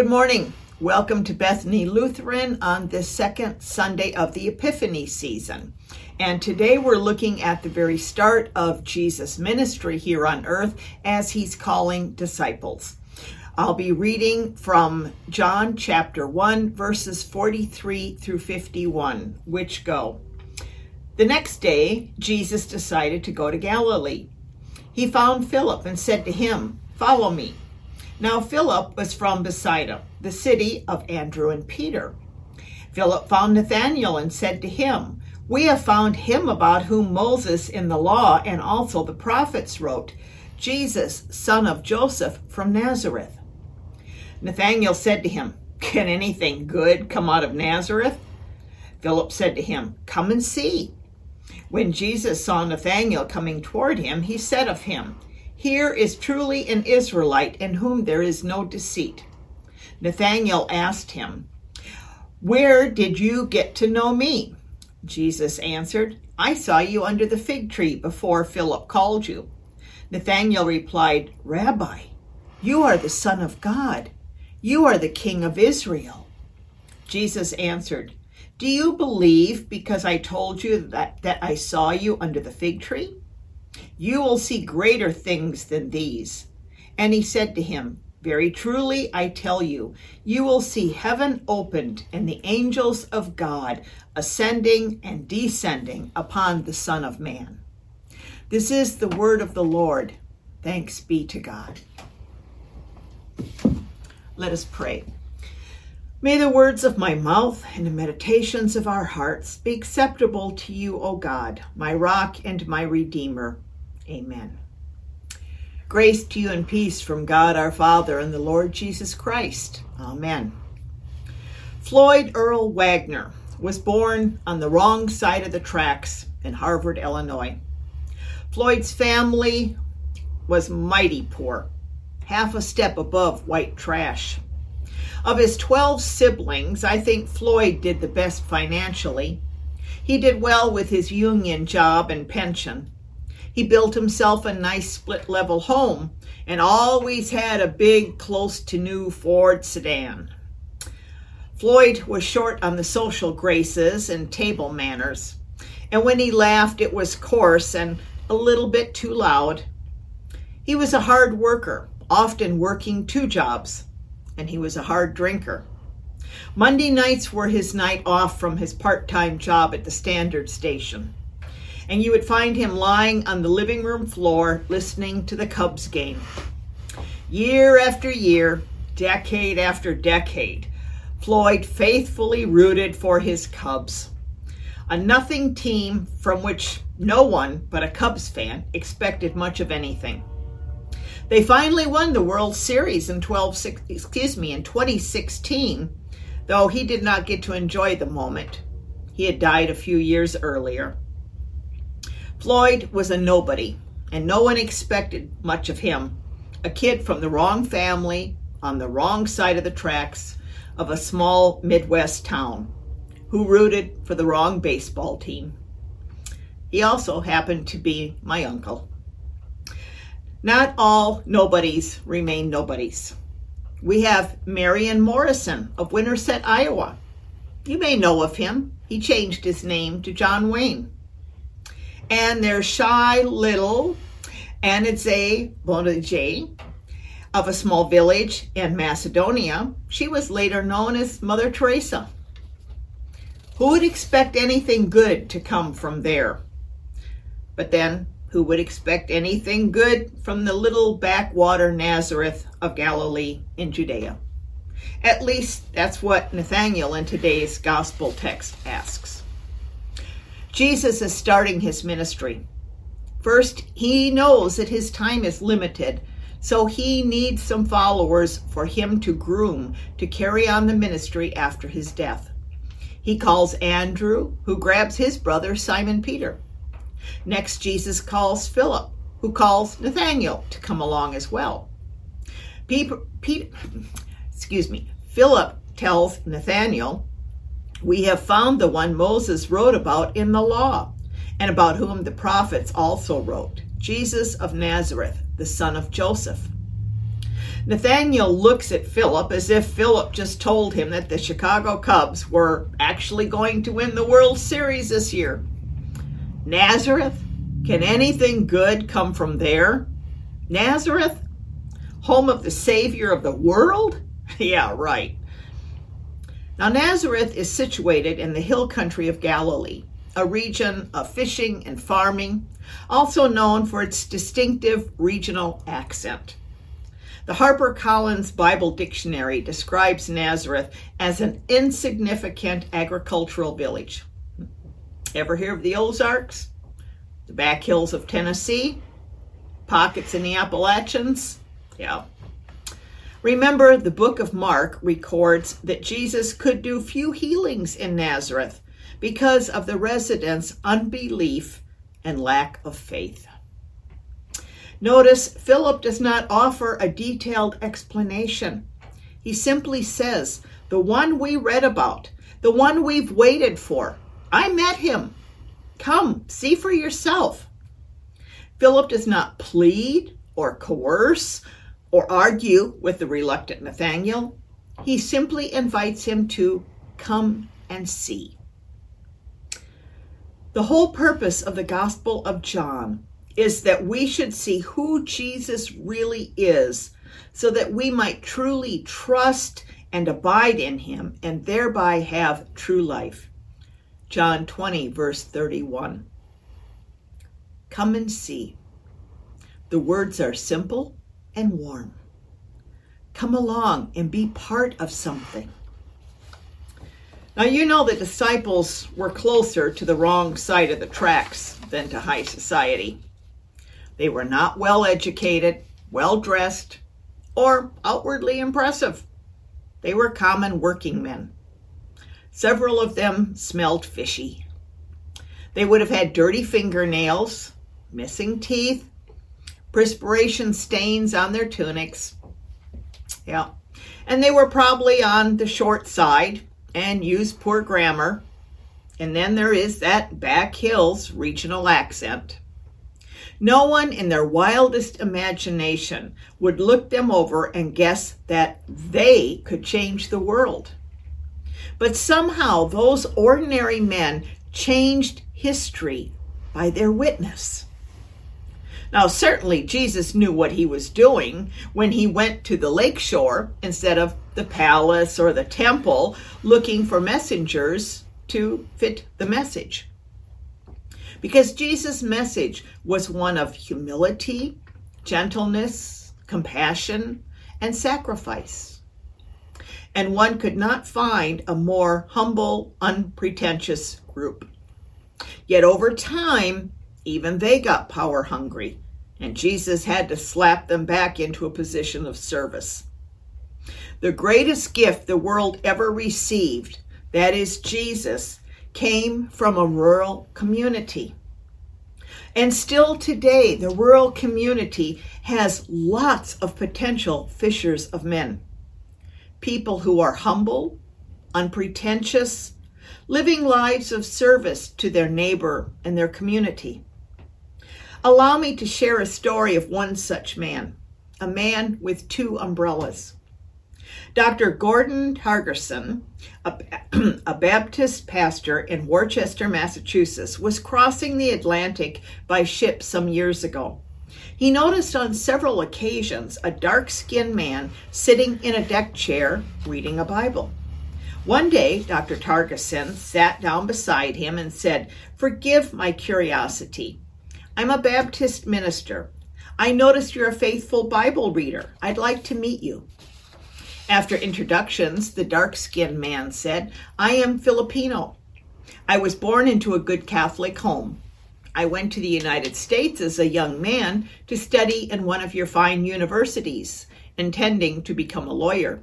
Good morning. Welcome to Bethany Lutheran on this second Sunday of the Epiphany season. And today we're looking at the very start of Jesus' ministry here on earth as he's calling disciples. I'll be reading from John chapter 1, verses 43 through 51, which go The next day, Jesus decided to go to Galilee. He found Philip and said to him, Follow me. Now Philip was from Bethsaida, the city of Andrew and Peter. Philip found Nathanael and said to him, We have found him about whom Moses in the law and also the prophets wrote, Jesus, son of Joseph from Nazareth. Nathanael said to him, Can anything good come out of Nazareth? Philip said to him, Come and see. When Jesus saw Nathanael coming toward him, he said of him, here is truly an Israelite in whom there is no deceit. Nathanael asked him, Where did you get to know me? Jesus answered, I saw you under the fig tree before Philip called you. Nathanael replied, Rabbi, you are the Son of God. You are the King of Israel. Jesus answered, Do you believe because I told you that, that I saw you under the fig tree? You will see greater things than these. And he said to him, Very truly I tell you, you will see heaven opened and the angels of God ascending and descending upon the Son of Man. This is the word of the Lord. Thanks be to God. Let us pray. May the words of my mouth and the meditations of our hearts be acceptable to you, O God, my rock and my redeemer. Amen. Grace to you and peace from God our Father and the Lord Jesus Christ. Amen. Floyd Earl Wagner was born on the wrong side of the tracks in Harvard, Illinois. Floyd's family was mighty poor, half a step above white trash. Of his 12 siblings, I think Floyd did the best financially. He did well with his union job and pension. He built himself a nice split level home and always had a big, close to new Ford sedan. Floyd was short on the social graces and table manners, and when he laughed, it was coarse and a little bit too loud. He was a hard worker, often working two jobs and he was a hard drinker. Monday nights were his night off from his part time job at the Standard Station. And you would find him lying on the living room floor listening to the Cubs game. Year after year, decade after decade, Floyd faithfully rooted for his Cubs. A nothing team from which no one but a Cubs fan expected much of anything. They finally won the World Series in 12 excuse me in 2016, though he did not get to enjoy the moment. He had died a few years earlier. Floyd was a nobody, and no one expected much of him. A kid from the wrong family, on the wrong side of the tracks of a small Midwest town, who rooted for the wrong baseball team. He also happened to be my uncle. Not all nobodies remain nobodies. We have Marion Morrison of Winterset, Iowa. You may know of him. He changed his name to John Wayne. And they're shy little Anidzé Bonaje of a small village in Macedonia. She was later known as Mother Teresa. Who would expect anything good to come from there? But then who would expect anything good from the little backwater Nazareth of Galilee in Judea. At least that's what Nathanael in today's gospel text asks. Jesus is starting his ministry. First, he knows that his time is limited, so he needs some followers for him to groom to carry on the ministry after his death. He calls Andrew, who grabs his brother Simon Peter. Next, Jesus calls Philip, who calls Nathanael to come along as well. Peter, Peter, excuse me, Philip tells Nathanael, We have found the one Moses wrote about in the law, and about whom the prophets also wrote, Jesus of Nazareth, the son of Joseph. Nathanael looks at Philip as if Philip just told him that the Chicago Cubs were actually going to win the World Series this year. Nazareth? Can anything good come from there? Nazareth? Home of the Savior of the world? yeah, right. Now, Nazareth is situated in the hill country of Galilee, a region of fishing and farming, also known for its distinctive regional accent. The HarperCollins Bible Dictionary describes Nazareth as an insignificant agricultural village. Ever hear of the Ozarks? The back hills of Tennessee? Pockets in the Appalachians? Yeah. Remember, the book of Mark records that Jesus could do few healings in Nazareth because of the residents' unbelief and lack of faith. Notice Philip does not offer a detailed explanation. He simply says, The one we read about, the one we've waited for, I met him. Come, see for yourself. Philip does not plead or coerce or argue with the reluctant Nathanael. He simply invites him to come and see. The whole purpose of the Gospel of John is that we should see who Jesus really is so that we might truly trust and abide in him and thereby have true life. John 20, verse 31. Come and see. The words are simple and warm. Come along and be part of something. Now, you know the disciples were closer to the wrong side of the tracks than to high society. They were not well educated, well dressed, or outwardly impressive. They were common working men. Several of them smelled fishy. They would have had dirty fingernails, missing teeth, perspiration stains on their tunics. Yeah. And they were probably on the short side and used poor grammar. And then there is that back hills regional accent. No one in their wildest imagination would look them over and guess that they could change the world. But somehow those ordinary men changed history by their witness. Now, certainly Jesus knew what he was doing when he went to the lakeshore instead of the palace or the temple looking for messengers to fit the message because Jesus' message was one of humility, gentleness, compassion, and sacrifice. And one could not find a more humble, unpretentious group. Yet over time, even they got power hungry, and Jesus had to slap them back into a position of service. The greatest gift the world ever received, that is Jesus, came from a rural community. And still today, the rural community has lots of potential fishers of men. People who are humble, unpretentious, living lives of service to their neighbor and their community. Allow me to share a story of one such man, a man with two umbrellas. Dr. Gordon Torgersen, a, a, Baptist pastor in Worcester, Massachusetts, was crossing the Atlantic by ship some years ago. He noticed on several occasions a dark skinned man sitting in a deck chair reading a Bible. One day, Dr. Torgersen sat down beside him and said, Forgive my curiosity. I'm a Baptist minister. I noticed you're a faithful Bible reader. I'd like to meet you. After introductions, the dark skinned man said, I am Filipino. I was born into a good Catholic home. I went to the United States as a young man to study in one of your fine universities, intending to become a lawyer.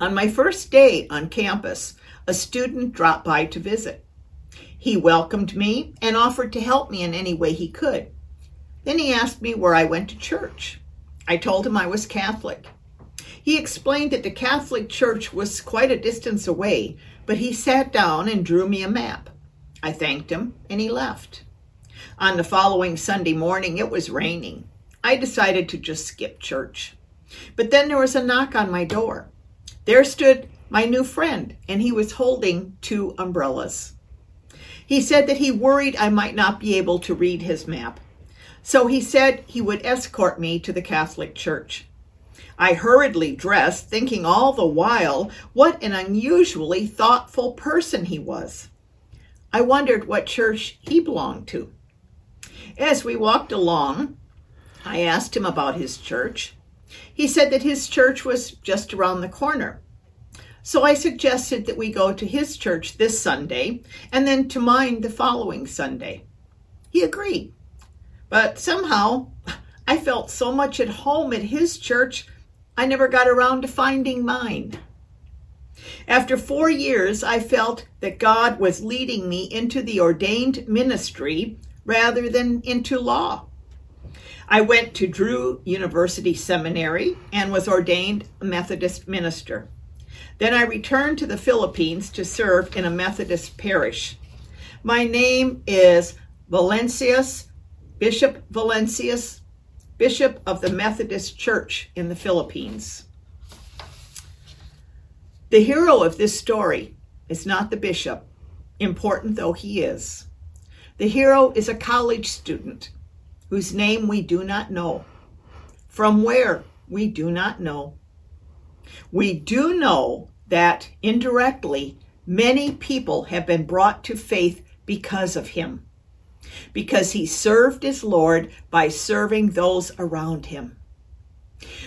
On my first day on campus, a student dropped by to visit. He welcomed me and offered to help me in any way he could. Then he asked me where I went to church. I told him I was Catholic. He explained that the Catholic Church was quite a distance away, but he sat down and drew me a map. I thanked him, and he left. On the following Sunday morning, it was raining. I decided to just skip church. But then there was a knock on my door. There stood my new friend, and he was holding two umbrellas. He said that he worried I might not be able to read his map. So he said he would escort me to the Catholic Church. I hurriedly dressed, thinking all the while what an unusually thoughtful person he was. I wondered what church he belonged to. As we walked along, I asked him about his church. He said that his church was just around the corner. So I suggested that we go to his church this Sunday and then to mine the following Sunday. He agreed. But somehow I felt so much at home at his church, I never got around to finding mine. After four years, I felt that God was leading me into the ordained ministry rather than into law. I went to Drew University Seminary and was ordained a Methodist minister. Then I returned to the Philippines to serve in a Methodist parish. My name is Valencius, Bishop Valencius, Bishop of the Methodist Church in the Philippines. The hero of this story is not the bishop, important though he is. The hero is a college student whose name we do not know. From where we do not know. We do know that indirectly many people have been brought to faith because of him, because he served his Lord by serving those around him,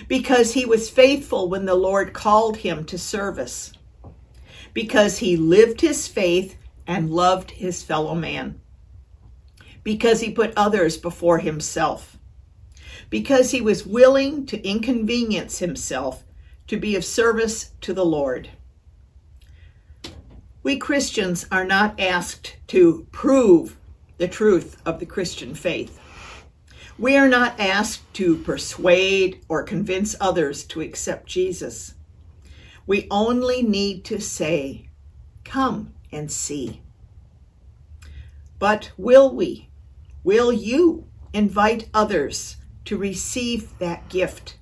because he was faithful when the Lord called him to service, because he lived his faith and loved his fellow man, because he put others before himself, because he was willing to inconvenience himself to be of service to the Lord. We Christians are not asked to prove the truth of the Christian faith. We are not asked to persuade or convince others to accept Jesus. We only need to say, Come and see. But will we, will you invite others to receive that gift?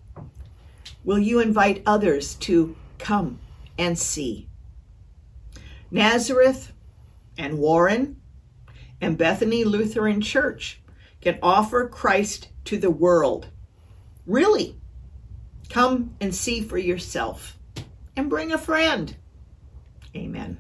Will you invite others to come and see? Nazareth and Warren and Bethany Lutheran Church can offer Christ to the world. Really, come and see for yourself and bring a friend. Amen.